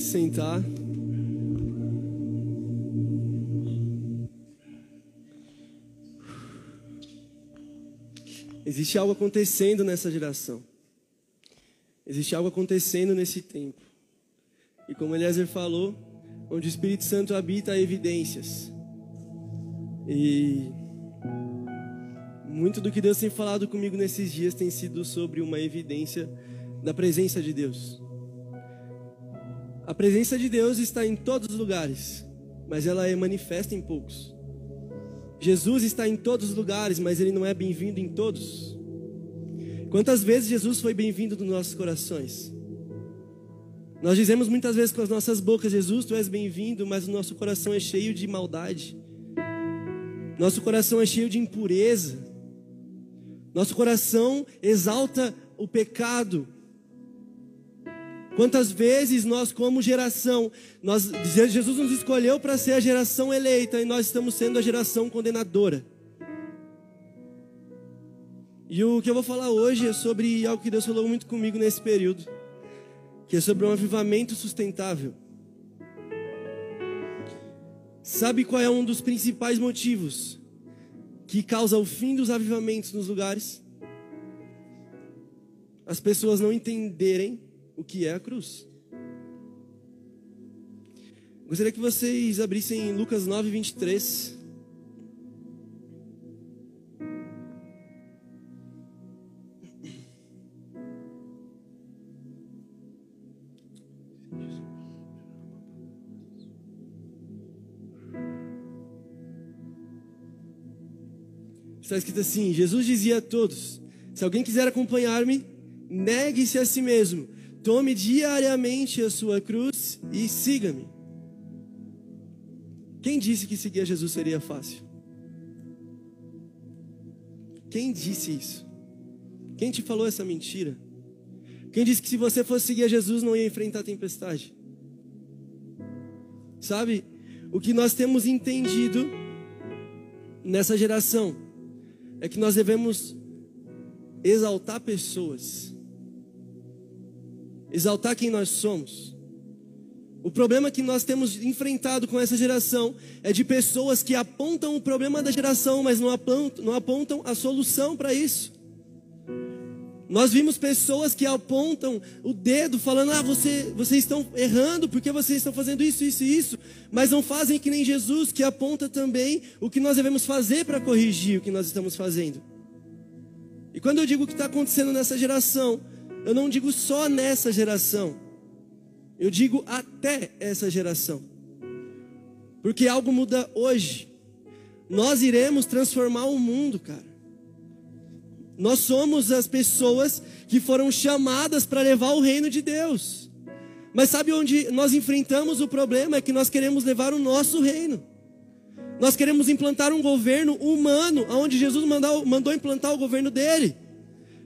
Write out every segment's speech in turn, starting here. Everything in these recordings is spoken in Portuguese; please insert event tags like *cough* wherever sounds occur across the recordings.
Pode sentar. Existe algo acontecendo nessa geração. Existe algo acontecendo nesse tempo. E como Eliezer falou, onde o Espírito Santo habita, há evidências. E muito do que Deus tem falado comigo nesses dias tem sido sobre uma evidência da presença de Deus. A presença de Deus está em todos os lugares, mas ela é manifesta em poucos. Jesus está em todos os lugares, mas ele não é bem-vindo em todos. Quantas vezes Jesus foi bem-vindo nos nossos corações? Nós dizemos muitas vezes com as nossas bocas: Jesus, tu és bem-vindo, mas o nosso coração é cheio de maldade. Nosso coração é cheio de impureza. Nosso coração exalta o pecado. Quantas vezes nós, como geração, nós, Jesus nos escolheu para ser a geração eleita e nós estamos sendo a geração condenadora. E o que eu vou falar hoje é sobre algo que Deus falou muito comigo nesse período, que é sobre um avivamento sustentável. Sabe qual é um dos principais motivos que causa o fim dos avivamentos nos lugares? As pessoas não entenderem o que é a cruz. Gostaria que vocês abrissem Lucas 9, 23. Está escrito assim: Jesus dizia a todos: Se alguém quiser acompanhar-me, negue-se a si mesmo Tome diariamente a sua cruz e siga-me. Quem disse que seguir a Jesus seria fácil? Quem disse isso? Quem te falou essa mentira? Quem disse que se você fosse seguir a Jesus não ia enfrentar a tempestade? Sabe, o que nós temos entendido nessa geração é que nós devemos exaltar pessoas exaltar quem nós somos. O problema que nós temos enfrentado com essa geração é de pessoas que apontam o problema da geração, mas não apontam, não apontam a solução para isso. Nós vimos pessoas que apontam o dedo, falando: Ah, você, vocês estão errando porque vocês estão fazendo isso, isso e isso, mas não fazem que nem Jesus, que aponta também o que nós devemos fazer para corrigir o que nós estamos fazendo. E quando eu digo o que está acontecendo nessa geração, eu não digo só nessa geração, eu digo até essa geração. Porque algo muda hoje. Nós iremos transformar o mundo, cara. Nós somos as pessoas que foram chamadas para levar o reino de Deus. Mas sabe onde nós enfrentamos o problema? É que nós queremos levar o nosso reino. Nós queremos implantar um governo humano, onde Jesus mandou, mandou implantar o governo dele.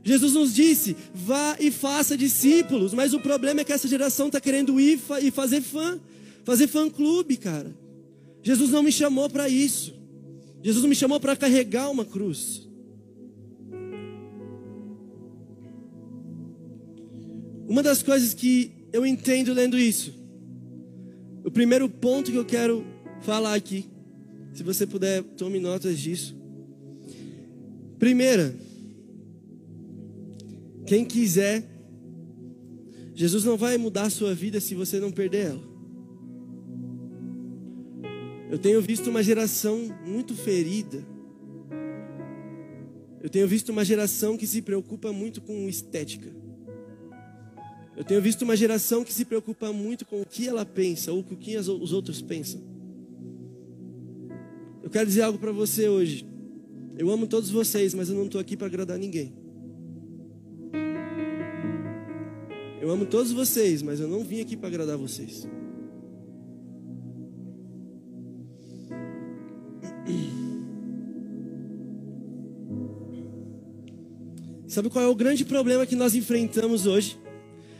Jesus nos disse: vá e faça discípulos, mas o problema é que essa geração está querendo ir e fazer fã, fazer fã clube, cara. Jesus não me chamou para isso. Jesus me chamou para carregar uma cruz. Uma das coisas que eu entendo lendo isso, o primeiro ponto que eu quero falar aqui, se você puder, tome notas disso. Primeira, quem quiser, Jesus não vai mudar a sua vida se você não perder ela. Eu tenho visto uma geração muito ferida. Eu tenho visto uma geração que se preocupa muito com estética. Eu tenho visto uma geração que se preocupa muito com o que ela pensa ou com o que os outros pensam. Eu quero dizer algo para você hoje. Eu amo todos vocês, mas eu não estou aqui para agradar ninguém. Eu amo todos vocês, mas eu não vim aqui para agradar vocês. *clears throat* Sabe qual é o grande problema que nós enfrentamos hoje?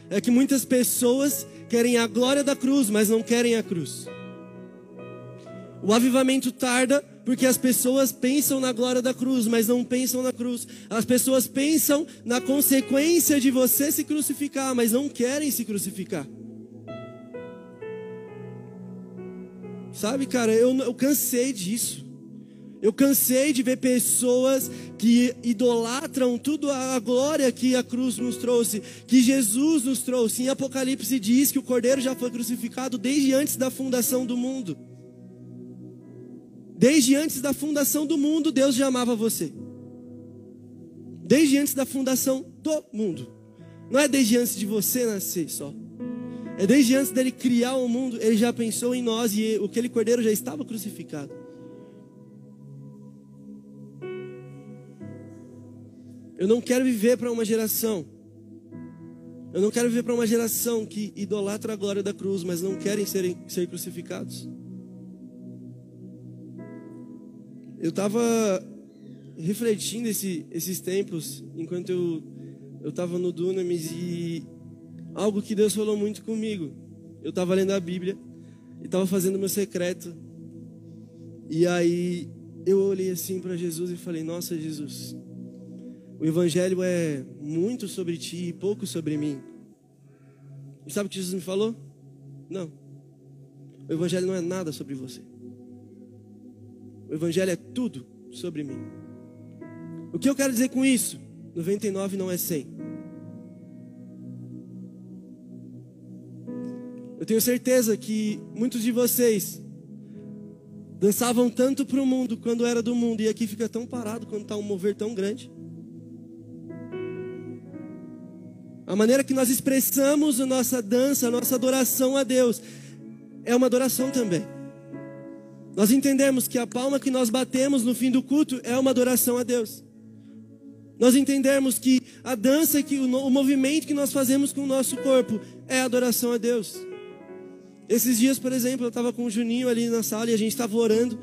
É que muitas pessoas querem a glória da cruz, mas não querem a cruz. O avivamento tarda porque as pessoas pensam na glória da cruz, mas não pensam na cruz. As pessoas pensam na consequência de você se crucificar, mas não querem se crucificar. Sabe, cara, eu, eu cansei disso. Eu cansei de ver pessoas que idolatram tudo a glória que a cruz nos trouxe, que Jesus nos trouxe. Em Apocalipse diz que o Cordeiro já foi crucificado desde antes da fundação do mundo. Desde antes da fundação do mundo, Deus já amava você. Desde antes da fundação do mundo. Não é desde antes de você nascer só. É desde antes dele criar o mundo, ele já pensou em nós e aquele cordeiro já estava crucificado. Eu não quero viver para uma geração. Eu não quero viver para uma geração que idolatra a glória da cruz, mas não querem ser, ser crucificados. Eu estava refletindo esse, esses tempos enquanto eu eu estava no Dunamis e algo que Deus falou muito comigo. Eu estava lendo a Bíblia e estava fazendo meu secreto. E aí eu olhei assim para Jesus e falei: Nossa, Jesus, o Evangelho é muito sobre ti e pouco sobre mim. E sabe o que Jesus me falou? Não. O Evangelho não é nada sobre você. O Evangelho é tudo sobre mim. O que eu quero dizer com isso? 99 não é 100. Eu tenho certeza que muitos de vocês dançavam tanto para o mundo quando era do mundo e aqui fica tão parado quando está um mover tão grande. A maneira que nós expressamos a nossa dança, a nossa adoração a Deus, é uma adoração também. Nós entendemos que a palma que nós batemos no fim do culto é uma adoração a Deus. Nós entendemos que a dança, que o, movimento que nós fazemos com o nosso corpo é adoração a Deus. Esses dias, por exemplo, eu estava com o Juninho ali na sala e a gente estava orando.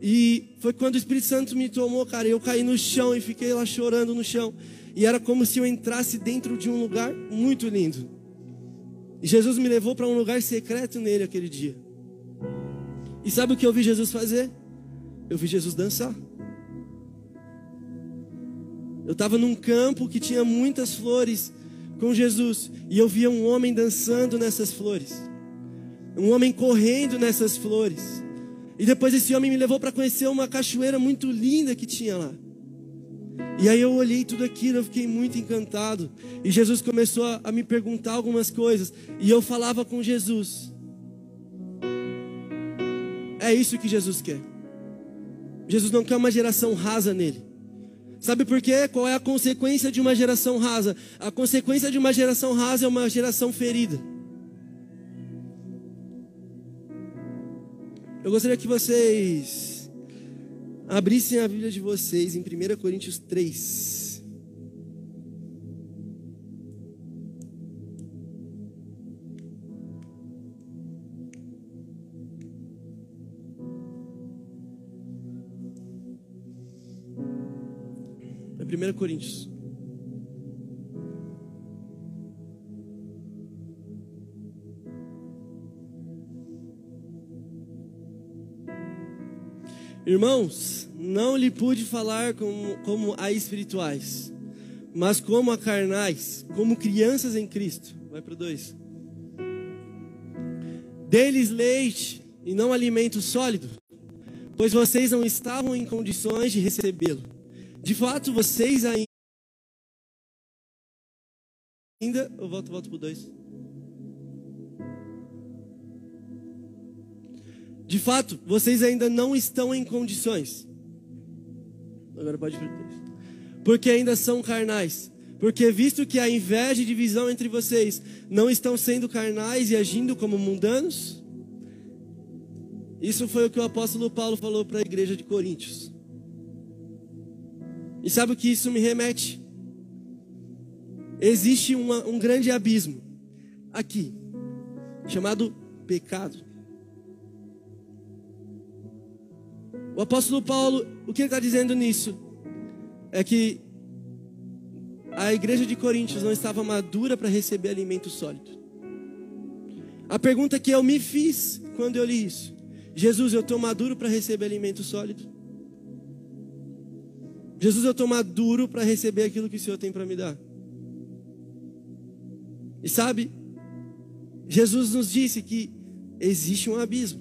E foi quando o Espírito Santo me tomou, cara. Eu caí no chão e fiquei lá chorando no chão. E era como se eu entrasse dentro de um lugar muito lindo. E Jesus me levou para um lugar secreto nele aquele dia. E sabe o que eu vi Jesus fazer? Eu vi Jesus dançar. Eu estava num campo que tinha muitas flores com Jesus. E eu via um homem dançando nessas flores. Um homem correndo nessas flores. E depois esse homem me levou para conhecer uma cachoeira muito linda que tinha lá. E aí eu olhei tudo aquilo, eu fiquei muito encantado. E Jesus começou a, me perguntar algumas coisas. E eu falava com Jesus. É isso que Jesus quer. Jesus não quer uma geração rasa nele. Sabe por quê? Qual é a consequência de uma geração rasa? A consequência de uma geração rasa é uma geração ferida. Eu gostaria que vocês abrissem a Bíblia de vocês em 1 Coríntios 3. 1 Coríntios. Irmãos, não lhe pude falar como, como a espirituais, mas como a carnais, como crianças em Cristo. Vai para dois. Deles leite e não alimento sólido, pois vocês não estavam em condições de recebê-lo. De fato, vocês ainda. Eu volto, volto para dois. De fato, vocês ainda não estão em condições. Agora pode ir Porque ainda são carnais. Porque visto que há inveja e divisão entre vocês, não estão sendo carnais e agindo como mundanos? Isso foi o que o apóstolo Paulo falou para a igreja de Coríntios. E sabe o que isso me remete? Existe uma, um grande abismo aqui, chamado pecado. O apóstolo Paulo, o que ele está dizendo nisso? É que a igreja de Coríntios não estava madura para receber alimento sólido. A pergunta que eu me fiz quando eu li isso: Jesus, eu estou maduro para receber alimento sólido? Jesus, eu estou maduro para receber aquilo que o Senhor tem para me dar? E sabe, Jesus nos disse que existe um abismo.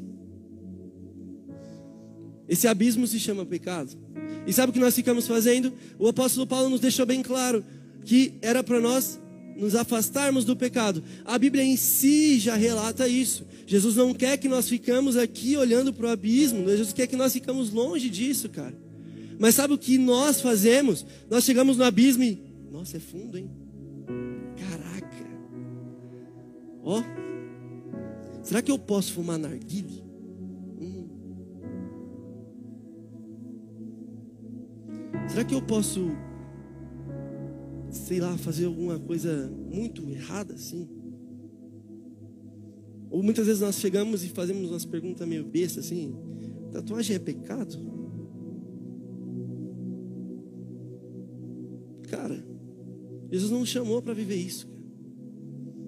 Esse abismo se chama pecado. E sabe o que nós ficamos fazendo? O apóstolo Paulo nos deixou bem claro que era para nós nos afastarmos do pecado. A Bíblia em si já relata isso. Jesus não quer que nós ficamos aqui olhando para o abismo. Jesus quer que nós ficamos longe disso, cara. Mas sabe o que nós fazemos? Nós chegamos no abismo e. Nossa, é fundo, hein? Caraca. Ó. Será que eu posso fumar narguile? Hum. Será que eu posso sei lá, fazer alguma coisa muito errada assim. Ou muitas vezes nós chegamos e fazemos umas perguntas meio besta assim: tatuagem é pecado? Cara, Jesus não nos chamou para viver isso.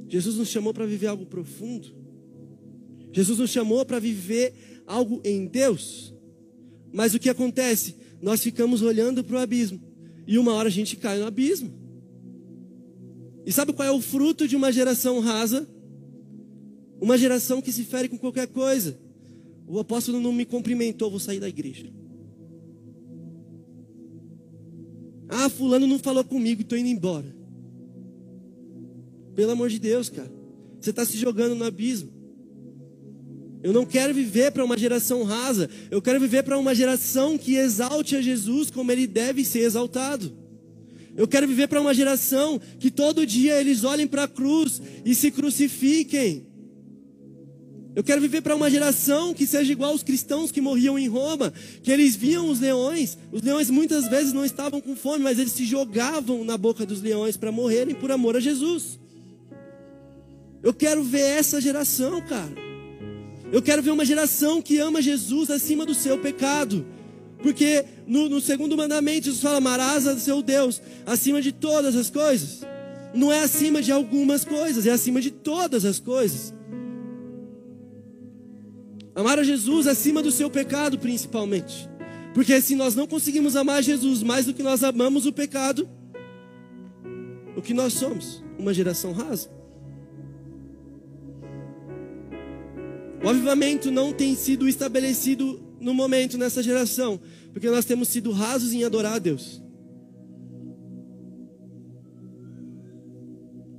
Jesus nos chamou para viver algo profundo. Jesus nos chamou para viver algo em Deus. Mas o que acontece? Nós ficamos olhando para o abismo. E uma hora a gente cai no abismo. E sabe qual é o fruto de uma geração rasa? Uma geração que se fere com qualquer coisa. O apóstolo não me cumprimentou, vou sair da igreja. Ah, fulano não falou comigo, estou indo embora. Pelo amor de Deus, cara. Você está se jogando no abismo. Eu não quero viver para uma geração rasa. Eu quero viver para uma geração que exalte a Jesus como ele deve ser exaltado. Eu quero viver para uma geração que todo dia eles olhem para a cruz e se crucifiquem. Eu quero viver para uma geração que seja igual aos cristãos que morriam em Roma, que eles viam os leões. Os leões muitas vezes não estavam com fome, mas eles se jogavam na boca dos leões para morrerem por amor a Jesus. Eu quero ver essa geração, cara. Eu quero ver uma geração que ama Jesus acima do seu pecado. Porque no, no segundo mandamento, Jesus fala: amarás a seu Deus acima de todas as coisas. Não é acima de algumas coisas, é acima de todas as coisas. Amar a Jesus acima do seu pecado, principalmente. Porque se nós não conseguimos amar Jesus mais do que nós amamos o pecado, o que nós somos? Uma geração rasa. O avivamento não tem sido estabelecido no momento, nessa geração, porque nós temos sido rasos em adorar a Deus.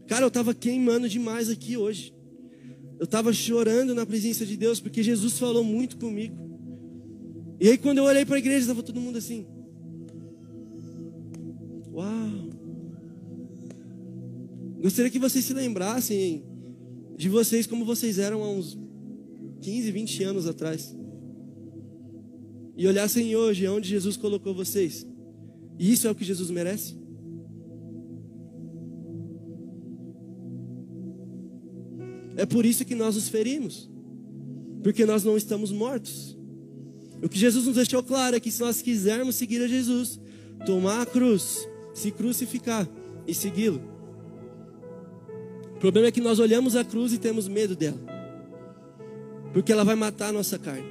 Cara, eu estava queimando demais aqui hoje. Eu estava chorando na presença de Deus, porque Jesus falou muito comigo. E aí, quando eu olhei para a igreja, estava todo mundo assim. Uau! Gostaria que vocês se lembrassem de vocês como vocês eram há uns 15, 20 anos atrás e olhassem hoje onde Jesus colocou vocês. E isso é o que Jesus merece? É por isso que nós os ferimos, porque nós não estamos mortos. O que Jesus nos deixou claro é que se nós quisermos seguir a Jesus, tomar a cruz, se crucificar e segui-lo. O problema é que nós olhamos a cruz e temos medo dela, porque ela vai matar a nossa carne.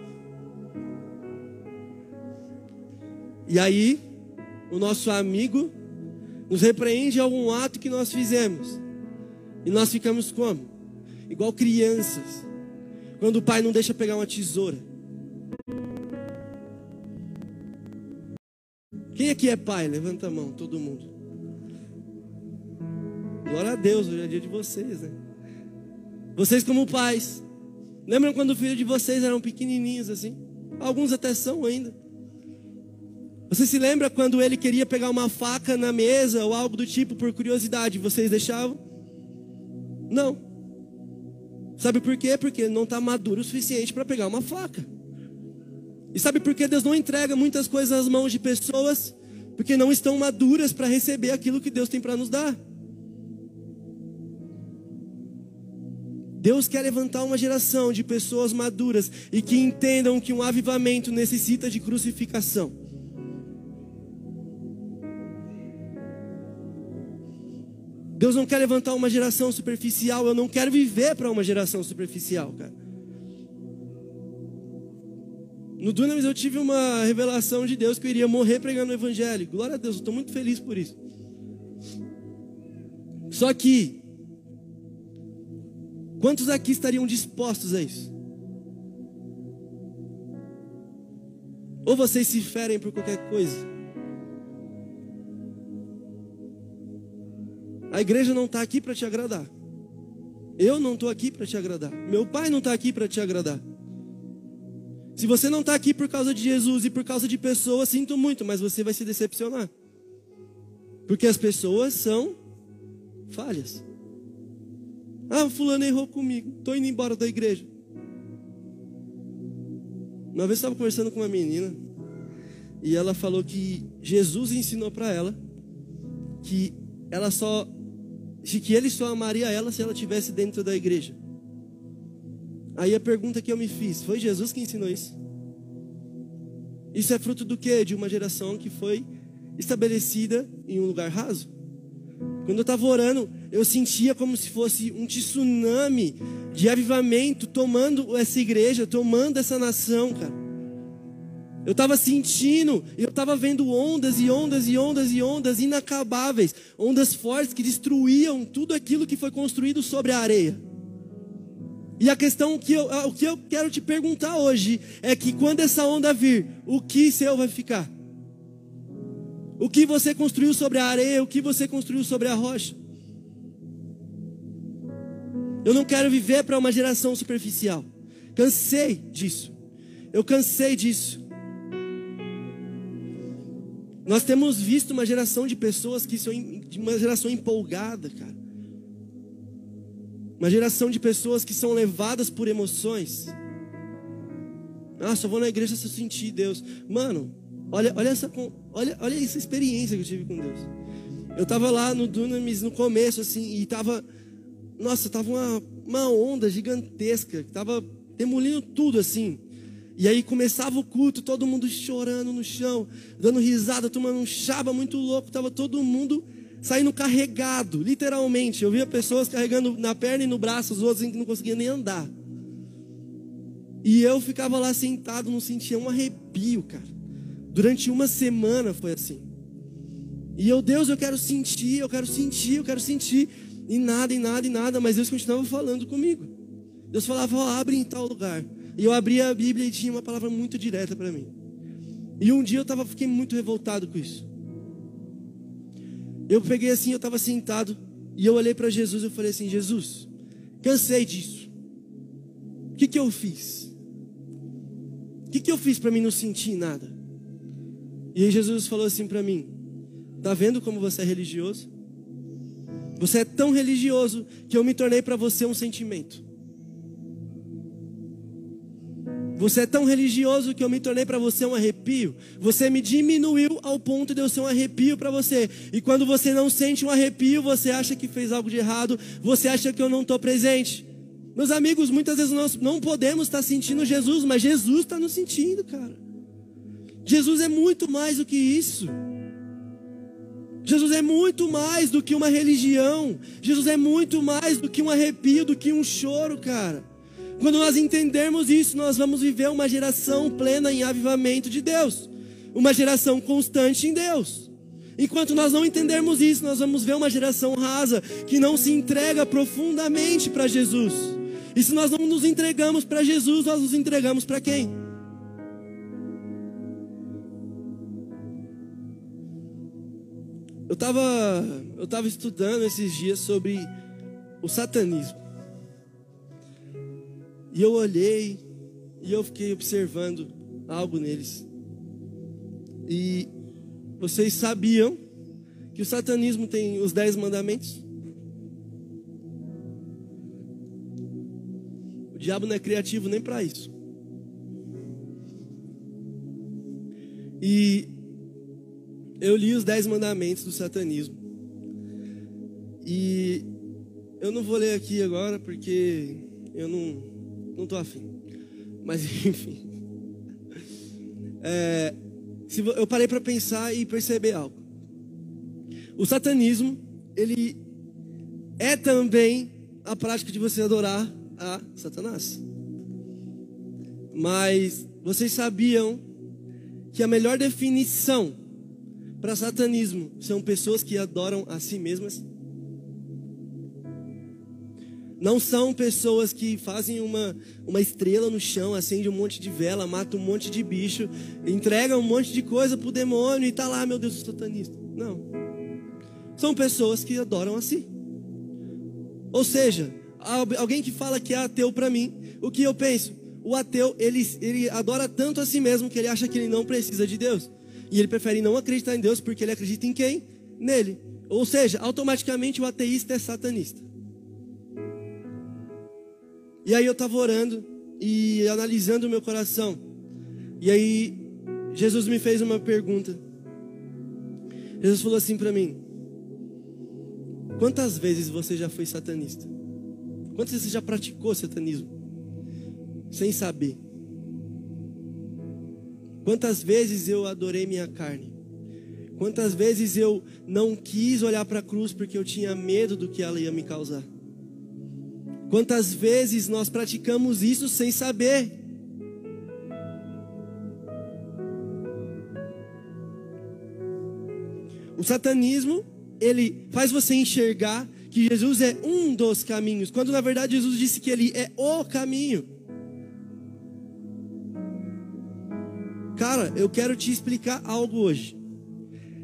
E aí, o nosso amigo nos repreende algum ato que nós fizemos. E nós ficamos como? Igual crianças. Quando o pai não deixa pegar uma tesoura. Quem aqui é pai? Levanta a mão, todo mundo. Glória a Deus, hoje é dia de vocês, né? Vocês como pais. Lembram quando o filho de vocês eram pequenininhos assim? Alguns até são ainda. Você se lembra quando ele queria pegar uma faca na mesa ou algo do tipo por curiosidade? Vocês deixavam? Não. Sabe por quê? Porque ele não está maduro o suficiente para pegar uma faca. E sabe por que Deus não entrega muitas coisas às mãos de pessoas? Porque não estão maduras para receber aquilo que Deus tem para nos dar. Deus quer levantar uma geração de pessoas maduras e que entendam que um avivamento necessita de crucificação. Deus não quer levantar uma geração superficial. Eu não quero viver para uma geração superficial, cara. No Dunamis eu tive uma revelação de Deus que eu iria morrer pregando o Evangelho. Glória a Deus, eu estou muito feliz por isso. Só que, quantos aqui estariam dispostos a isso? Ou vocês se ferem por qualquer coisa? A igreja não está aqui para te agradar. Eu não estou aqui para te agradar. Meu pai não está aqui para te agradar. Se você não está aqui por causa de Jesus e por causa de pessoas, sinto muito, mas você vai se decepcionar. Porque as pessoas são falhas. Ah, o fulano errou comigo. Estou indo embora da igreja. Uma vez estava conversando com uma menina e ela falou que Jesus ensinou para ela que ela só que ele só amaria ela se ela tivesse dentro da igreja. Aí a pergunta que eu me fiz, foi Jesus que ensinou isso? Isso é fruto do quê? De uma geração que foi estabelecida em um lugar raso. Quando eu estava orando, eu sentia como se fosse um tsunami de avivamento tomando essa igreja, tomando essa nação, cara. Eu estava sentindo, eu estava vendo ondas e ondas e ondas e ondas inacabáveis, ondas fortes que destruíam tudo aquilo que foi construído sobre a areia. E a questão que eu, o que eu quero te perguntar hoje é que quando essa onda vir, o que seu vai ficar? O que você construiu sobre a areia, o que você construiu sobre a rocha? Eu não quero viver para uma geração superficial. Cansei disso. Eu cansei disso. Nós temos visto uma geração de pessoas que são uma geração empolgada, cara. Uma geração de pessoas que são levadas por emoções. Ah, só vou na igreja se eu sentir Deus. Mano, olha, olha, essa, olha, olha essa experiência que eu tive com Deus. Eu estava lá no Dunamis no começo, assim, e estava. Nossa, tava uma, uma onda gigantesca, tava demolindo tudo, assim. E aí começava o culto, todo mundo chorando no chão, dando risada, tomando um chaba muito louco, tava todo mundo saindo carregado, literalmente. Eu via pessoas carregando na perna e no braço, os outros que não conseguiam nem andar. E eu ficava lá sentado, não sentia um arrepio, cara. Durante uma semana foi assim. E eu, Deus, eu quero sentir, eu quero sentir, eu quero sentir. E nada, e nada, e nada. Mas Deus continuava falando comigo. Deus falava, ó, abre em tal lugar. E eu abria a Bíblia e tinha uma palavra muito direta para mim. E um dia eu tava, fiquei muito revoltado com isso. Eu peguei assim, eu estava sentado e eu olhei para Jesus e falei assim: Jesus, cansei disso. O que, que eu fiz? O que, que eu fiz para mim não sentir nada? E aí Jesus falou assim para mim: Tá vendo como você é religioso? Você é tão religioso que eu me tornei para você um sentimento. Você é tão religioso que eu me tornei para você um arrepio. Você me diminuiu ao ponto de eu ser um arrepio para você. E quando você não sente um arrepio, você acha que fez algo de errado. Você acha que eu não estou presente. Meus amigos, muitas vezes nós não podemos estar sentindo Jesus, mas Jesus está nos sentindo, cara. Jesus é muito mais do que isso. Jesus é muito mais do que uma religião. Jesus é muito mais do que um arrepio, do que um choro, cara. Quando nós entendermos isso, nós vamos viver uma geração plena em avivamento de Deus, uma geração constante em Deus. Enquanto nós não entendermos isso, nós vamos ver uma geração rasa que não se entrega profundamente para Jesus. E se nós não nos entregamos para Jesus, nós nos entregamos para quem? Eu estava eu tava estudando esses dias sobre o satanismo. E eu olhei e eu fiquei observando algo neles. E vocês sabiam que o satanismo tem os dez mandamentos? O diabo não é criativo nem para isso. E eu li os dez mandamentos do satanismo. E eu não vou ler aqui agora porque eu não não estou afim. Mas *laughs* enfim. É, eu parei para pensar e perceber algo. O satanismo, ele é também a prática de você adorar a Satanás. Mas vocês sabiam que a melhor definição para satanismo são pessoas que adoram a si mesmas? Não são pessoas que fazem uma, uma estrela no chão, acende um monte de vela, mata um monte de bicho, entrega um monte de coisa pro demônio e tá lá, meu Deus, satanista. Não. São pessoas que adoram assim. Ou seja, alguém que fala que é ateu para mim, o que eu penso? O ateu, ele, ele adora tanto a si mesmo que ele acha que ele não precisa de Deus. E ele prefere não acreditar em Deus porque ele acredita em quem? Nele. Ou seja, automaticamente o ateísta é satanista. E aí eu estava orando e analisando o meu coração. E aí Jesus me fez uma pergunta. Jesus falou assim para mim: Quantas vezes você já foi satanista? Quantas vezes você já praticou satanismo? Sem saber. Quantas vezes eu adorei minha carne? Quantas vezes eu não quis olhar para a cruz porque eu tinha medo do que ela ia me causar? Quantas vezes nós praticamos isso sem saber? O satanismo, ele faz você enxergar que Jesus é um dos caminhos, quando na verdade Jesus disse que ele é o caminho. Cara, eu quero te explicar algo hoje.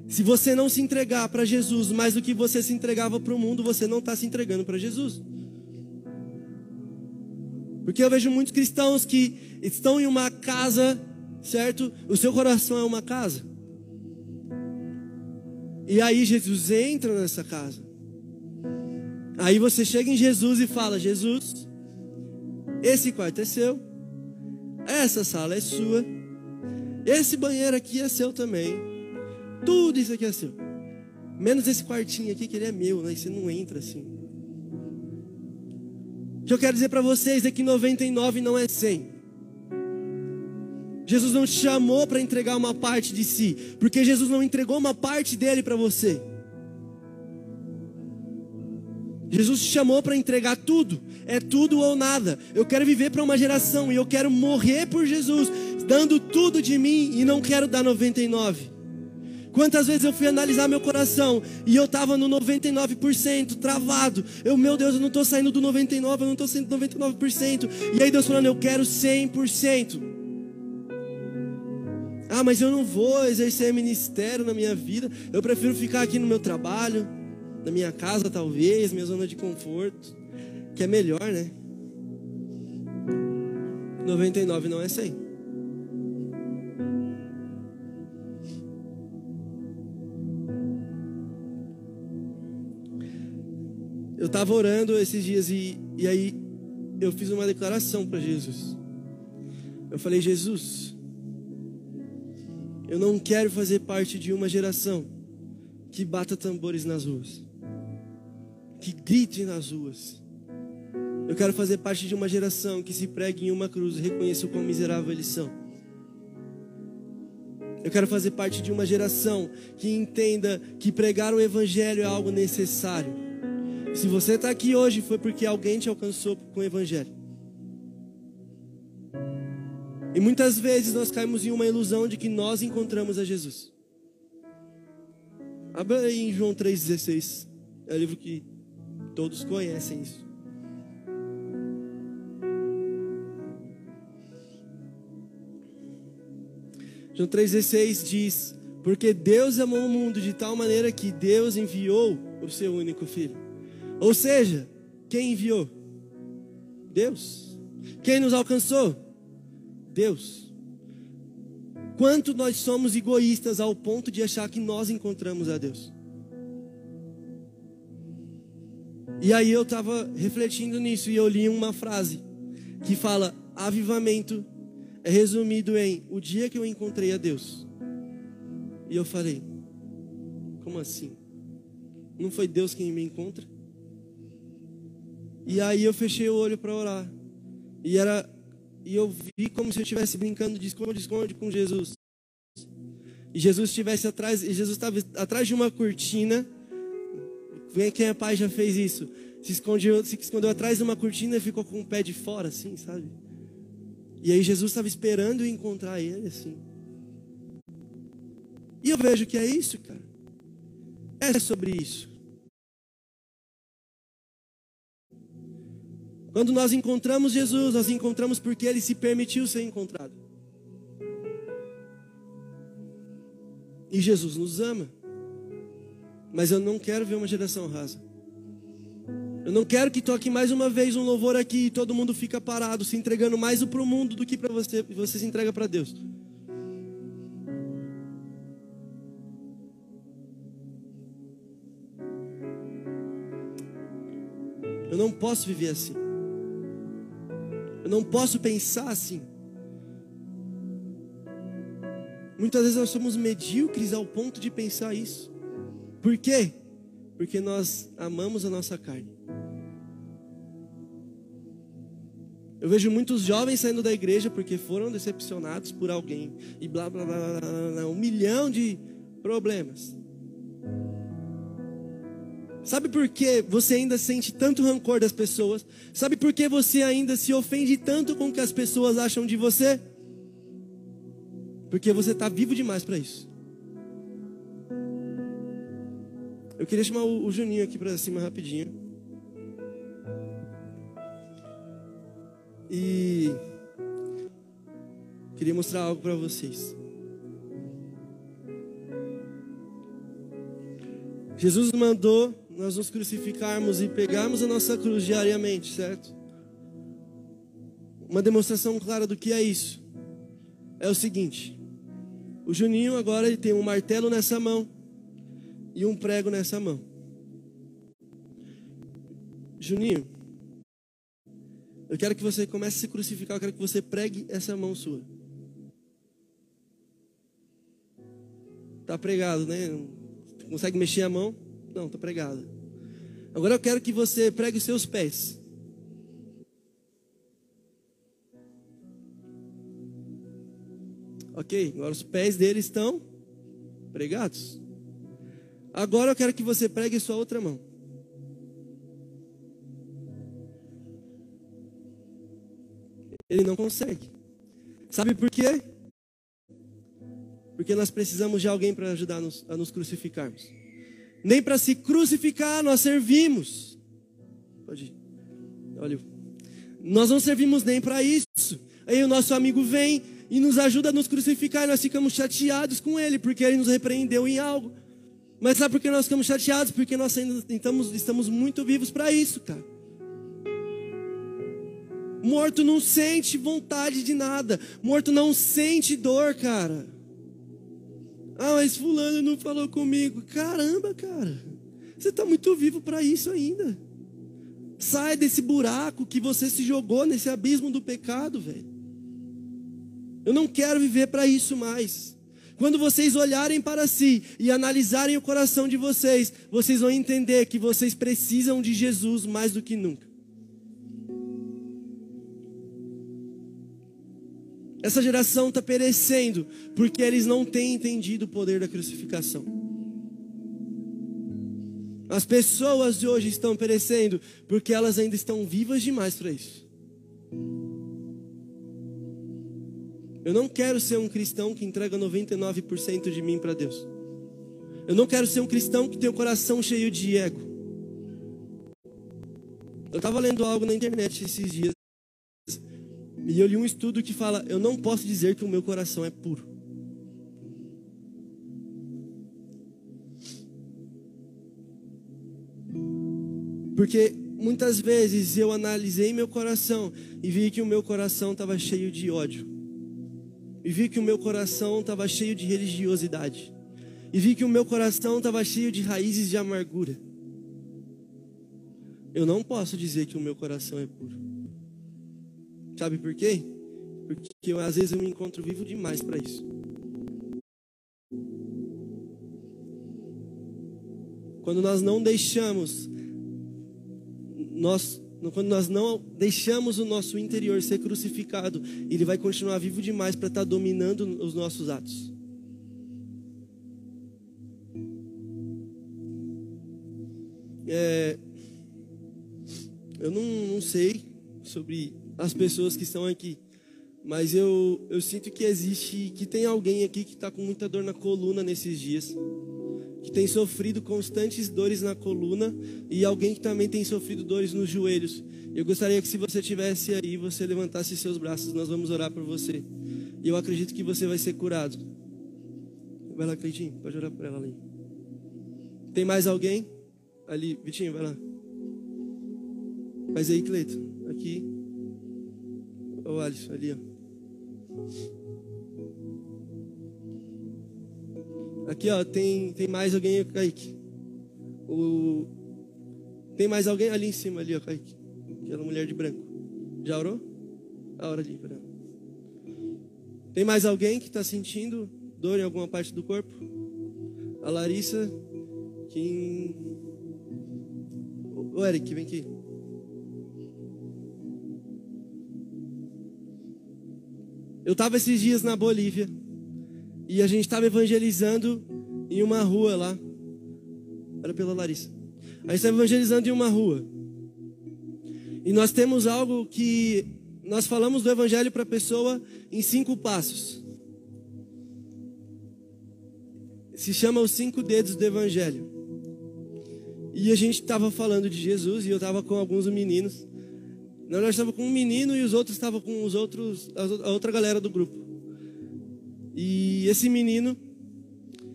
Se você não se entregar para Jesus mais do que você se entregava para o mundo, você não está se entregando para Jesus. Porque eu vejo muitos cristãos que estão em uma casa, certo? O seu coração é uma casa. E aí Jesus entra nessa casa. Aí você chega em Jesus e fala: Jesus, esse quarto é seu, essa sala é sua, esse banheiro aqui é seu também, tudo isso aqui é seu, menos esse quartinho aqui que ele é meu, né? E você não entra assim. O que eu quero dizer para vocês é que 99 não é 100. Jesus não te chamou para entregar uma parte de si, porque Jesus não entregou uma parte dele para você. Jesus te chamou para entregar tudo, é tudo ou nada. Eu quero viver para uma geração e eu quero morrer por Jesus, dando tudo de mim e não quero dar 99. Quantas vezes eu fui analisar meu coração e eu estava no 99%, travado. Eu, meu Deus, eu não estou saindo do 99%, eu não estou saindo do 99%. E aí Deus falando, eu quero 100%. Ah, mas eu não vou exercer ministério na minha vida. Eu prefiro ficar aqui no meu trabalho, na minha casa talvez, minha zona de conforto, que é melhor, né? 99 não é 100. Eu estava orando esses dias e, e aí eu fiz uma declaração para Jesus. Eu falei, Jesus, eu não quero fazer parte de uma geração que bata tambores nas ruas, que grite nas ruas. Eu quero fazer parte de uma geração que se pregue em uma cruz e reconheça o quão miserável eles são. Eu quero fazer parte de uma geração que entenda que pregar o Evangelho é algo necessário se você está aqui hoje, foi porque alguém te alcançou com o Evangelho. E muitas vezes nós caímos em uma ilusão de que nós encontramos a Jesus. Abra aí em João 3,16. É um livro que todos conhecem isso. João 3,16 diz: Porque Deus amou o mundo de tal maneira que Deus enviou o seu único filho ou seja, quem enviou? Deus. Quem nos alcançou? Deus. Quanto nós somos egoístas ao ponto de achar que nós encontramos a Deus? E aí eu estava refletindo nisso e eu li uma frase que fala: avivamento é resumido em o dia que eu encontrei a Deus. E eu falei: como assim? Não foi Deus quem me encontra? E aí eu fechei o olho para orar. E era e eu vi como se eu estivesse brincando de esconde-esconde com Jesus. E Jesus estivesse atrás, e Jesus estava atrás de uma cortina. Quem é pai já fez isso. Se escondeu, se escondeu atrás de uma cortina e ficou com o pé de fora, assim, sabe? E aí Jesus estava esperando encontrar ele, assim. E eu vejo que é isso, cara. É sobre isso. Quando nós encontramos Jesus, nós encontramos porque ele se permitiu ser encontrado. E Jesus nos ama. Mas eu não quero ver uma geração rasa. Eu não quero que toque mais uma vez um louvor aqui e todo mundo fica parado, se entregando mais para o mundo do que para você, e você se entrega para Deus. Eu não posso viver assim. Eu não posso pensar assim. Muitas vezes nós somos medíocres ao ponto de pensar isso. Por quê? Porque nós amamos a nossa carne. Eu vejo muitos jovens saindo da igreja porque foram decepcionados por alguém e blá blá blá, blá, blá um milhão de problemas. Sabe por que você ainda sente tanto rancor das pessoas? Sabe por que você ainda se ofende tanto com o que as pessoas acham de você? Porque você está vivo demais para isso. Eu queria chamar o, Juninho aqui para cima rapidinho. E queria mostrar algo para vocês. Jesus mandou nós nos crucificarmos e pegarmos a nossa cruz diariamente, certo? Uma demonstração clara do que é isso é o seguinte: o Juninho agora ele tem um martelo nessa mão e um prego nessa mão. Juninho, eu quero que você comece a se crucificar, eu quero que você pregue essa mão sua. Tá pregado, né? Consegue mexer a mão? Não, está pregada. Agora eu quero que você pregue os seus pés. Ok, agora os pés dele estão pregados. Agora eu quero que você pregue sua outra mão. Ele não consegue. Sabe por quê? Porque nós precisamos de alguém para ajudar a nos crucificarmos nem para se crucificar nós servimos. Pode ir. Olha, nós não servimos nem para isso. Aí o nosso amigo vem e nos ajuda a nos crucificar e nós ficamos chateados com ele porque ele nos repreendeu em algo. Mas sabe por que nós ficamos chateados? Porque nós ainda estamos, estamos muito vivos para isso, cara. Morto não sente vontade de nada. Morto não sente dor, cara. Ah, mas fulano não falou comigo. Caramba, cara. Você está muito vivo para isso ainda. Sai desse buraco que você se jogou nesse abismo do pecado, velho. Eu não quero viver para isso mais. Quando vocês olharem para si e analisarem o coração de vocês, vocês vão entender que vocês precisam de Jesus mais do que nunca. Essa geração está perecendo porque eles não têm entendido o poder da crucificação. As pessoas de hoje estão perecendo porque elas ainda estão vivas demais para isso. Eu não quero ser um cristão que entrega 99% de mim para Deus. Eu não quero ser um cristão que tem o coração cheio de ego. Eu estava lendo algo na internet esses dias e eu li um estudo que fala: eu não posso dizer que o meu coração é puro. Porque muitas vezes eu analisei meu coração e vi que o meu coração estava cheio de ódio. E vi que o meu coração estava cheio de religiosidade. E vi que o meu coração estava cheio de raízes de amargura. Eu não posso dizer que o meu coração é puro. Sabe por quê? Porque eu, às vezes eu me encontro vivo demais para isso. Quando nós não deixamos nós quando nós não deixamos o nosso interior ser crucificado, ele vai continuar vivo demais para estar tá dominando os nossos atos. É, eu não, não sei sobre as pessoas que estão aqui. Mas eu, eu sinto que existe, que tem alguém aqui que está com muita dor na coluna nesses dias. que tem sofrido constantes dores na coluna e alguém que também tem sofrido dores nos joelhos. Eu gostaria que se você tivesse aí, você levantasse seus braços, nós vamos orar por você. E eu acredito que você vai ser curado. Vai lá, Cleitinho, pode orar por ela ali. Tem mais alguém? Ali, Vitinho, vai lá. Faz aí, Cleito. Aqui. Ô, Alisson, ali, ó. Aqui, ó, tem, tem mais alguém, Kaique. O... Tem mais alguém ali em cima, ali, ó, Kaique. Aquela mulher de branco. Já orou? A hora ali, para Tem mais alguém que está sentindo dor em alguma parte do corpo? A Larissa, quem. O Eric, vem aqui. Eu estava esses dias na Bolívia e a gente estava evangelizando em uma rua lá. Era pela Larissa. A gente estava evangelizando em uma rua. E nós temos algo que nós falamos do evangelho para a pessoa em cinco passos. Se chama os cinco dedos do evangelho. E a gente estava falando de Jesus e eu estava com alguns meninos. Não, nós estávamos com um menino e os outros estavam com os outros, a outra galera do grupo. E esse menino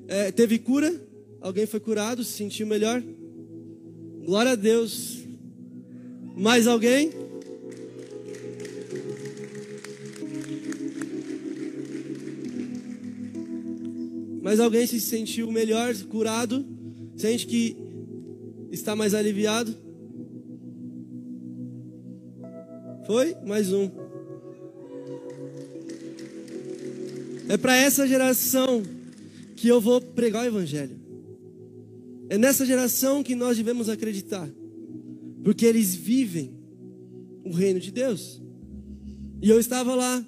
é, teve cura, alguém foi curado, se sentiu melhor. Glória a Deus. Mais alguém? Mas alguém se sentiu melhor, curado? Sente que está mais aliviado? Foi? Mais um. É para essa geração que eu vou pregar o Evangelho. É nessa geração que nós devemos acreditar. Porque eles vivem o reino de Deus. E eu estava lá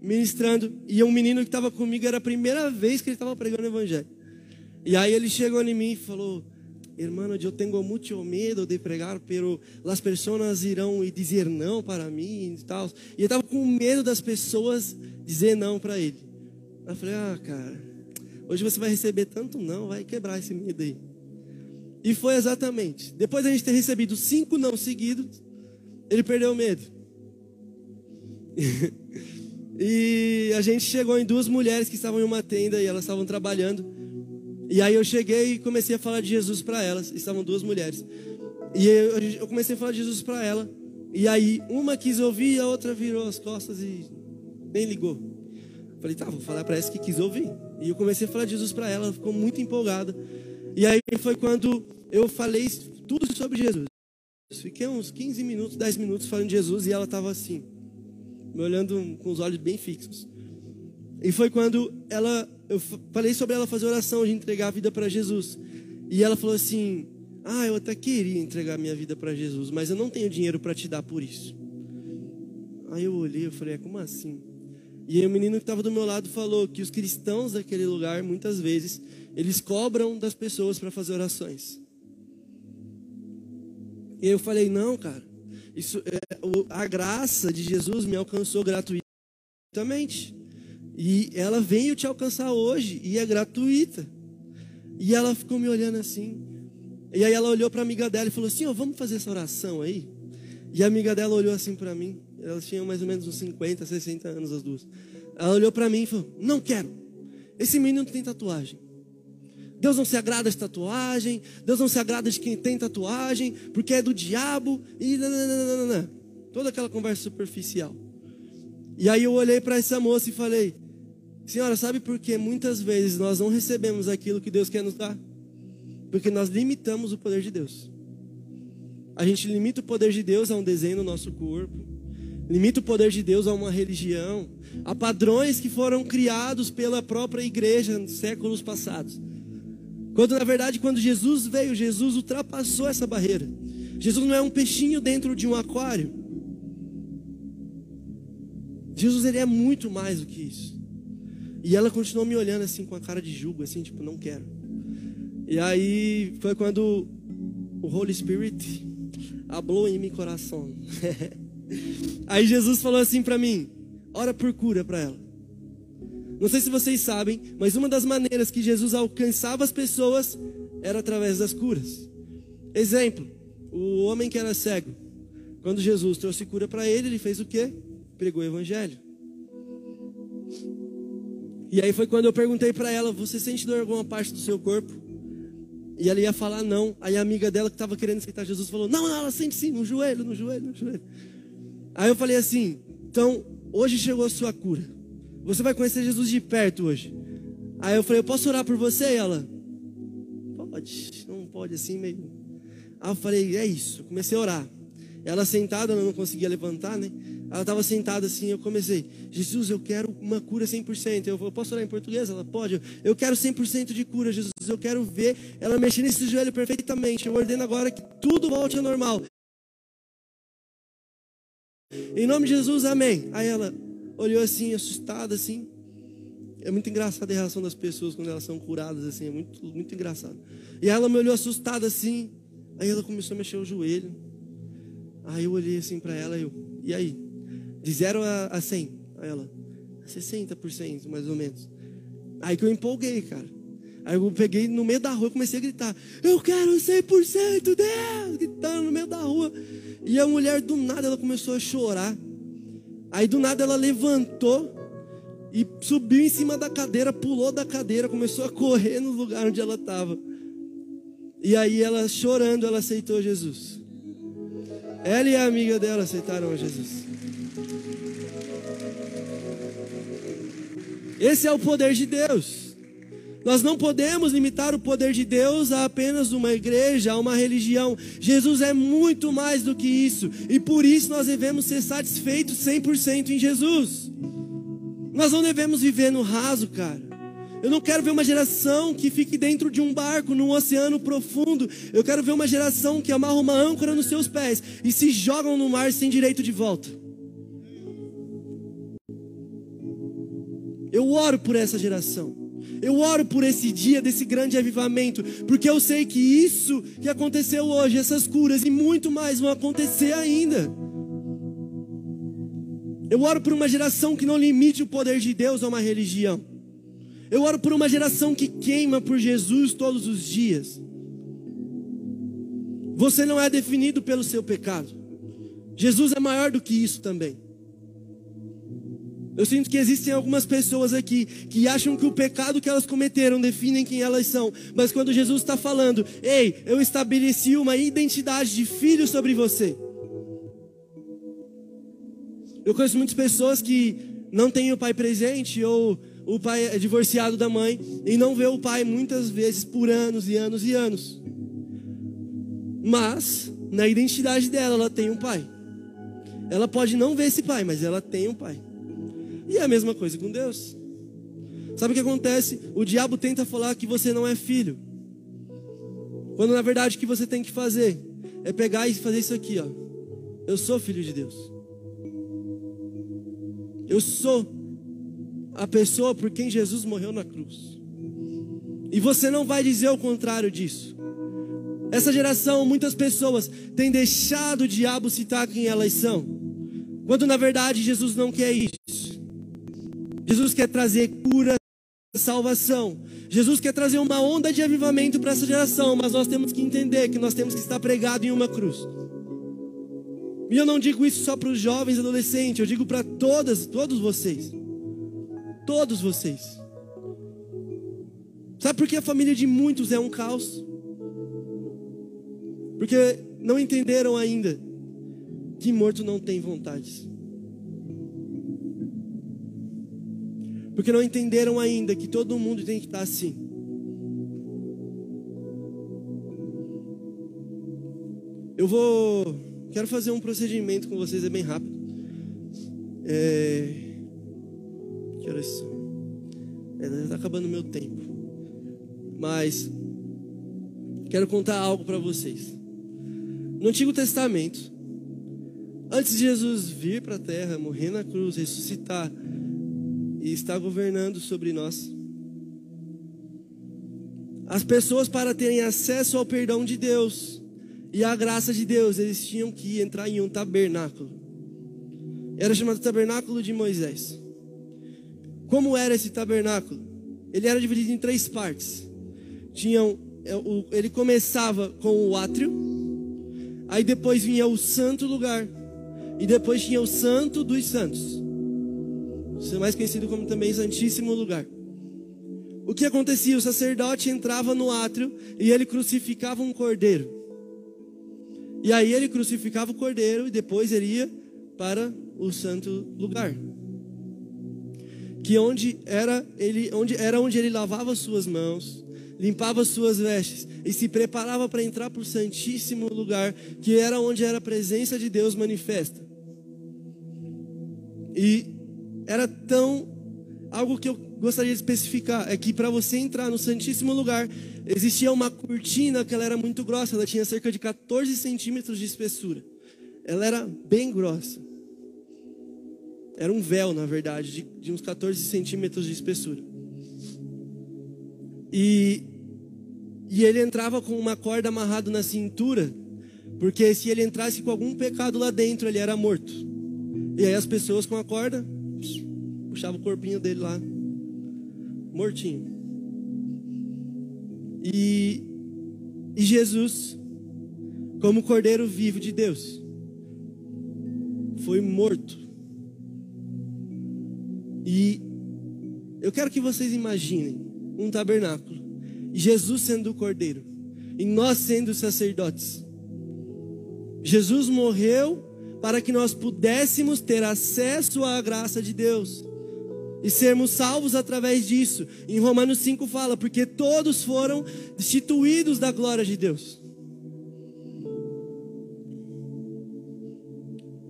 ministrando. E um menino que estava comigo era a primeira vez que ele estava pregando o Evangelho. E aí ele chegou em mim e falou: Hermano, eu tenho muito medo de pregar, pero as pessoas irão dizer não para mim e tal. E eu estava com medo das pessoas dizer não para ele. Eu falei, ah, cara, hoje você vai receber tanto não, vai quebrar esse medo aí. E foi exatamente. Depois de a gente ter recebido cinco não seguidos, ele perdeu o medo. *laughs* e a gente chegou em duas mulheres que estavam em uma tenda e elas estavam trabalhando. E aí eu cheguei e comecei a falar de Jesus para elas. Estavam duas mulheres. E eu, eu comecei a falar de Jesus para ela. E aí uma quis ouvir a outra virou as costas e nem ligou. Falei, tá, vou falar para essa que quis ouvir. E eu comecei a falar de Jesus para ela, ela ficou muito empolgada. E aí foi quando eu falei tudo sobre Jesus. Fiquei uns 15 minutos, 10 minutos falando de Jesus e ela estava assim, me olhando com os olhos bem fixos. E foi quando ela, eu falei sobre ela fazer oração de entregar a vida para Jesus. E ela falou assim: Ah, eu até queria entregar minha vida para Jesus, mas eu não tenho dinheiro para te dar por isso. Aí eu olhei e falei: é, Como assim? E aí o menino que estava do meu lado falou que os cristãos daquele lugar, muitas vezes, eles cobram das pessoas para fazer orações. E eu falei: Não, cara, isso, é, a graça de Jesus me alcançou gratuitamente. E ela veio te alcançar hoje e é gratuita. E ela ficou me olhando assim. E aí ela olhou para a amiga dela e falou assim: oh, vamos fazer essa oração aí. E a amiga dela olhou assim para mim. Elas tinham mais ou menos uns 50, 60 anos as duas. Ela olhou para mim e falou: Não quero. Esse menino tem tatuagem. Deus não se agrada de tatuagem. Deus não se agrada de quem tem tatuagem, porque é do diabo. E nananana. toda aquela conversa superficial. E aí eu olhei para essa moça e falei: Senhora, sabe por que muitas vezes nós não recebemos aquilo que Deus quer nos dar? Porque nós limitamos o poder de Deus. A gente limita o poder de Deus a um desenho no nosso corpo, limita o poder de Deus a uma religião, a padrões que foram criados pela própria igreja nos séculos passados. Quando na verdade, quando Jesus veio, Jesus ultrapassou essa barreira. Jesus não é um peixinho dentro de um aquário. Jesus ele é muito mais do que isso. E ela continuou me olhando assim com a cara de julgo, assim, tipo, não quero. E aí foi quando o Holy Spirit hablou em meu coração. *laughs* aí Jesus falou assim para mim: ora por cura para ela. Não sei se vocês sabem, mas uma das maneiras que Jesus alcançava as pessoas era através das curas. Exemplo, o homem que era cego. Quando Jesus trouxe cura para ele, ele fez o quê? Pregou o evangelho. E aí foi quando eu perguntei para ela: Você sente dor em alguma parte do seu corpo? E ela ia falar não. Aí a amiga dela que estava querendo aceitar Jesus falou: Não, não, ela sente sim, no joelho, no joelho, no joelho. Aí eu falei assim: Então, hoje chegou a sua cura. Você vai conhecer Jesus de perto hoje. Aí eu falei: Eu posso orar por você? E ela: Pode, não pode assim meio. Aí eu falei: É isso. Comecei a orar. Ela sentada, ela não conseguia levantar, né? Ela estava sentada assim, eu comecei, Jesus, eu quero uma cura 100%. Eu, posso orar em português? Ela pode. Eu quero 100% de cura, Jesus. Eu quero ver ela mexer nesse joelho perfeitamente. Eu ordeno agora que tudo volte ao normal. Em nome de Jesus, amém. Aí ela olhou assim, assustada assim. É muito engraçado a reação das pessoas quando elas são curadas assim, é muito, muito engraçado. E ela me olhou assustada assim. Aí ela começou a mexer o joelho. Aí eu olhei assim para ela e eu, e aí? De 0 a, a 100. Aí ela, 60% mais ou menos. Aí que eu empolguei, cara. Aí eu peguei no meio da rua e comecei a gritar: Eu quero 100%, Deus! Gritando no meio da rua. E a mulher, do nada, ela começou a chorar. Aí do nada ela levantou e subiu em cima da cadeira, pulou da cadeira, começou a correr no lugar onde ela estava. E aí ela chorando, ela aceitou Jesus. Ela e a amiga dela aceitaram Jesus. Esse é o poder de Deus. Nós não podemos limitar o poder de Deus a apenas uma igreja, a uma religião. Jesus é muito mais do que isso. E por isso nós devemos ser satisfeitos 100% em Jesus. Nós não devemos viver no raso, cara. Eu não quero ver uma geração que fique dentro de um barco num oceano profundo. Eu quero ver uma geração que amarra uma âncora nos seus pés e se jogam no mar sem direito de volta. Eu oro por essa geração. Eu oro por esse dia desse grande avivamento, porque eu sei que isso que aconteceu hoje, essas curas e muito mais vão acontecer ainda. Eu oro por uma geração que não limite o poder de Deus a uma religião. Eu oro por uma geração que queima por Jesus todos os dias. Você não é definido pelo seu pecado. Jesus é maior do que isso também. Eu sinto que existem algumas pessoas aqui que acham que o pecado que elas cometeram definem quem elas são. Mas quando Jesus está falando, ei, eu estabeleci uma identidade de filho sobre você. Eu conheço muitas pessoas que não têm o pai presente ou o pai é divorciado da mãe e não vê o pai muitas vezes por anos e anos e anos. Mas na identidade dela ela tem um pai. Ela pode não ver esse pai, mas ela tem um pai. E é a mesma coisa com Deus. Sabe o que acontece? O diabo tenta falar que você não é filho. Quando na verdade o que você tem que fazer é pegar e fazer isso aqui, ó. Eu sou filho de Deus. Eu sou a pessoa por quem Jesus morreu na cruz. E você não vai dizer o contrário disso. Essa geração, muitas pessoas têm deixado o diabo citar quem elas são, quando na verdade Jesus não quer isso. Jesus quer trazer cura, salvação. Jesus quer trazer uma onda de avivamento para essa geração, mas nós temos que entender que nós temos que estar pregado em uma cruz. E eu não digo isso só para os jovens adolescentes, eu digo para todas, todos vocês. Todos vocês. Sabe por que a família de muitos é um caos? Porque não entenderam ainda que morto não tem vontades. Porque não entenderam ainda que todo mundo tem que estar assim. Eu vou. Quero fazer um procedimento com vocês, é bem rápido. É. Que horas são? É, já está acabando o meu tempo. Mas. Quero contar algo para vocês. No Antigo Testamento, antes de Jesus vir para a terra, morrer na cruz, ressuscitar, e está governando sobre nós. As pessoas, para terem acesso ao perdão de Deus e à graça de Deus, eles tinham que entrar em um tabernáculo. Era chamado tabernáculo de Moisés. como era esse tabernáculo? Ele era dividido em três partes. Tinham, é, ele começava com o átrio, aí depois vinha o santo lugar, e depois tinha o santo dos santos. Mais conhecido como também Santíssimo Lugar. O que acontecia? O sacerdote entrava no átrio e ele crucificava um cordeiro. E aí ele crucificava o cordeiro e depois ele ia para o santo lugar. Que onde era ele, onde era onde ele lavava suas mãos, limpava suas vestes e se preparava para entrar para o santíssimo lugar, que era onde era a presença de Deus manifesta. E era tão algo que eu gostaria de especificar é que para você entrar no Santíssimo Lugar existia uma cortina que ela era muito grossa, ela tinha cerca de 14 centímetros de espessura. Ela era bem grossa. Era um véu, na verdade, de, de uns 14 centímetros de espessura. E, e ele entrava com uma corda amarrada na cintura, porque se ele entrasse com algum pecado lá dentro, ele era morto. E aí as pessoas com a corda puxava o corpinho dele lá, mortinho. E, e Jesus, como cordeiro vivo de Deus, foi morto. E eu quero que vocês imaginem um tabernáculo, Jesus sendo o cordeiro, e nós sendo sacerdotes. Jesus morreu para que nós pudéssemos ter acesso à graça de Deus e sermos salvos através disso. Em Romanos 5 fala, porque todos foram destituídos da glória de Deus.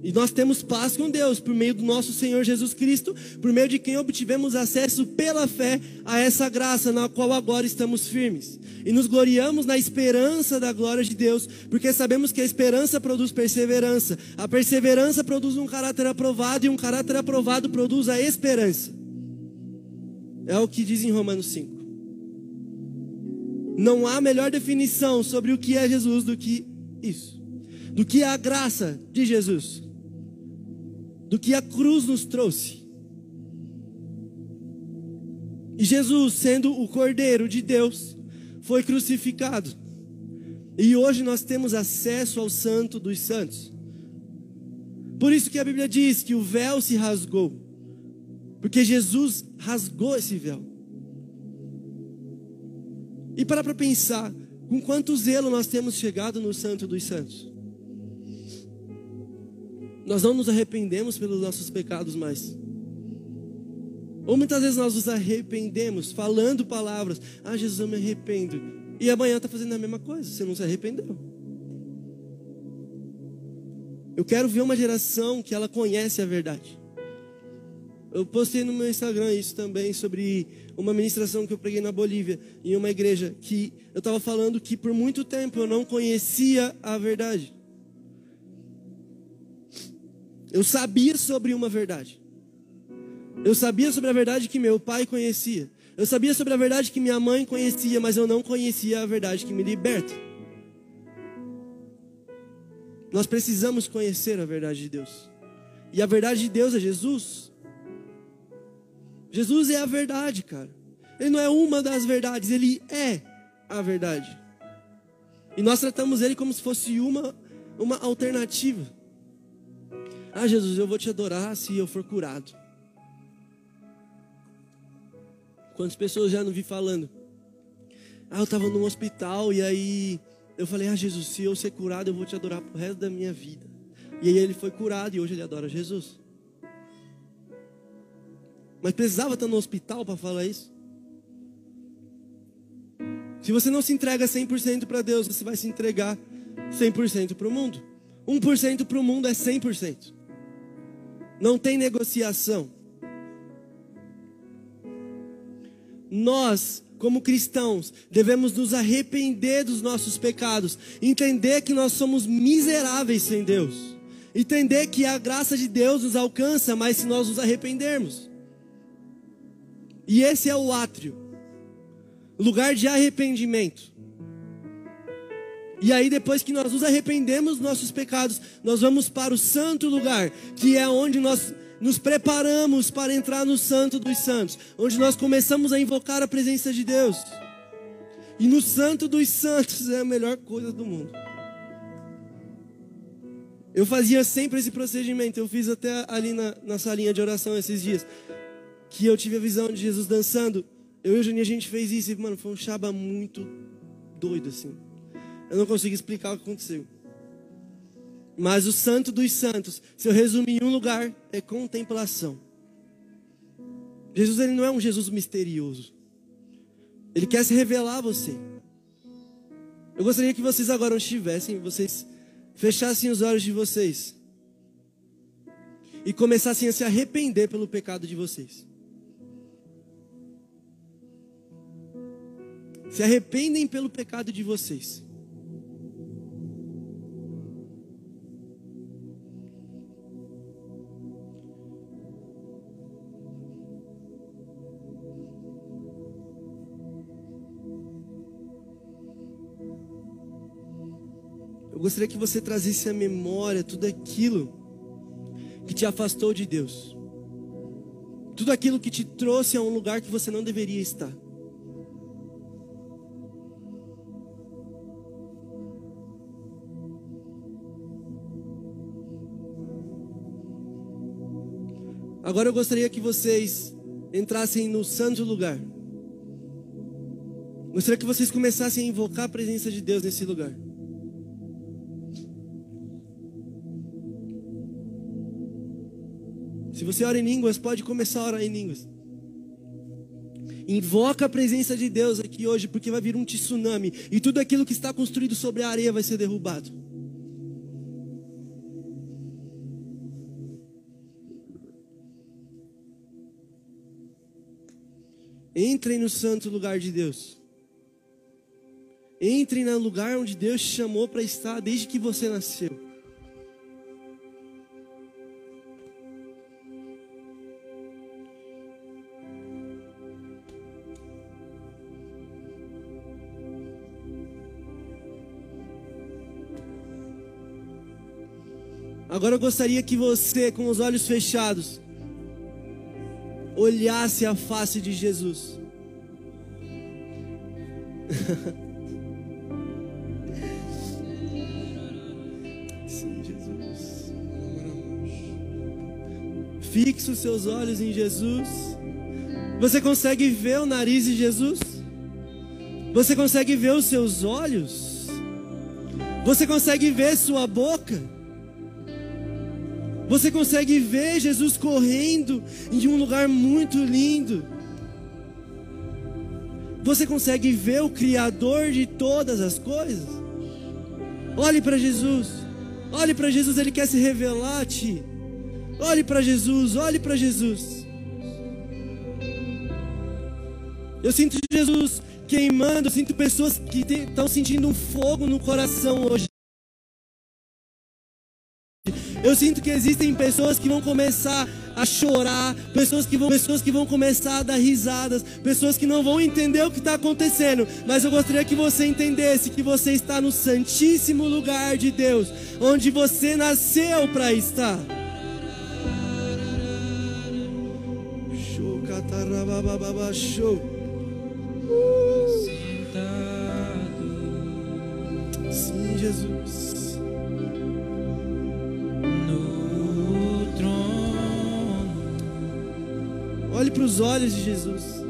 E nós temos paz com Deus por meio do nosso Senhor Jesus Cristo, por meio de quem obtivemos acesso pela fé a essa graça na qual agora estamos firmes. E nos gloriamos na esperança da glória de Deus, porque sabemos que a esperança produz perseverança, a perseverança produz um caráter aprovado e um caráter aprovado produz a esperança. É o que diz em Romanos 5. Não há melhor definição sobre o que é Jesus do que isso. Do que é a graça de Jesus. Do que a cruz nos trouxe. E Jesus, sendo o Cordeiro de Deus, foi crucificado. E hoje nós temos acesso ao Santo dos Santos. Por isso que a Bíblia diz que o véu se rasgou. Porque Jesus rasgou esse véu. E para para pensar, com quanto zelo nós temos chegado no Santo dos Santos. Nós não nos arrependemos pelos nossos pecados mais. Ou muitas vezes nós nos arrependemos falando palavras. Ah, Jesus, eu me arrependo. E amanhã está fazendo a mesma coisa. Você não se arrependeu. Eu quero ver uma geração que ela conhece a verdade. Eu postei no meu Instagram isso também sobre uma ministração que eu preguei na Bolívia, em uma igreja, que eu estava falando que por muito tempo eu não conhecia a verdade. Eu sabia sobre uma verdade. Eu sabia sobre a verdade que meu pai conhecia. Eu sabia sobre a verdade que minha mãe conhecia, mas eu não conhecia a verdade que me liberta. Nós precisamos conhecer a verdade de Deus. E a verdade de Deus é Jesus. Jesus é a verdade, cara. Ele não é uma das verdades, ele é a verdade. E nós tratamos ele como se fosse uma, uma alternativa. Ah, Jesus, eu vou te adorar se eu for curado. Quantas pessoas já não vi falando? Ah, eu estava num hospital e aí eu falei: Ah, Jesus, se eu ser curado, eu vou te adorar pro resto da minha vida. E aí ele foi curado e hoje ele adora Jesus. Mas precisava estar no hospital para falar isso? Se você não se entrega 100% para Deus, você vai se entregar 100% para o mundo. 1% para o mundo é 100%. Não tem negociação. Nós, como cristãos, devemos nos arrepender dos nossos pecados, entender que nós somos miseráveis sem Deus, entender que a graça de Deus nos alcança, mas se nós nos arrependermos. E esse é o átrio lugar de arrependimento. E aí, depois que nós nos arrependemos dos nossos pecados, nós vamos para o santo lugar, que é onde nós nos preparamos para entrar no Santo dos Santos, onde nós começamos a invocar a presença de Deus. E no Santo dos Santos é a melhor coisa do mundo. Eu fazia sempre esse procedimento. Eu fiz até ali na, na salinha de oração esses dias. Que eu tive a visão de Jesus dançando. Eu e o Juninho, a gente fez isso. E, mano, foi um chaba muito doido, assim. Eu não consigo explicar o que aconteceu. Mas o santo dos santos, se eu resumir em um lugar, é contemplação. Jesus ele não é um Jesus misterioso. Ele quer se revelar a você. Eu gostaria que vocês agora estivessem, vocês fechassem os olhos de vocês e começassem a se arrepender pelo pecado de vocês. Se arrependem pelo pecado de vocês. gostaria que você trazesse à memória tudo aquilo que te afastou de Deus. Tudo aquilo que te trouxe a um lugar que você não deveria estar. Agora eu gostaria que vocês entrassem no santo lugar. Gostaria que vocês começassem a invocar a presença de Deus nesse lugar. Se você ora em línguas, pode começar a orar em línguas. Invoca a presença de Deus aqui hoje, porque vai vir um tsunami e tudo aquilo que está construído sobre a areia vai ser derrubado. Entrem no santo lugar de Deus. Entrem no lugar onde Deus te chamou para estar desde que você nasceu. Agora eu gostaria que você, com os olhos fechados, olhasse a face de Jesus. Sim, Jesus. Fixe os seus olhos em Jesus. Você consegue ver o nariz de Jesus? Você consegue ver os seus olhos? Você consegue ver sua boca? Você consegue ver Jesus correndo em um lugar muito lindo. Você consegue ver o Criador de todas as coisas. Olhe para Jesus. Olhe para Jesus, Ele quer se revelar a ti. Olhe para Jesus, olhe para Jesus. Eu sinto Jesus queimando, eu sinto pessoas que estão sentindo um fogo no coração hoje. Eu sinto que existem pessoas que vão começar a chorar, pessoas que vão, pessoas que vão começar a dar risadas, pessoas que não vão entender o que está acontecendo. Mas eu gostaria que você entendesse que você está no santíssimo lugar de Deus, onde você nasceu para estar. Show, Sim, Jesus. Olhe para os olhos de Jesus.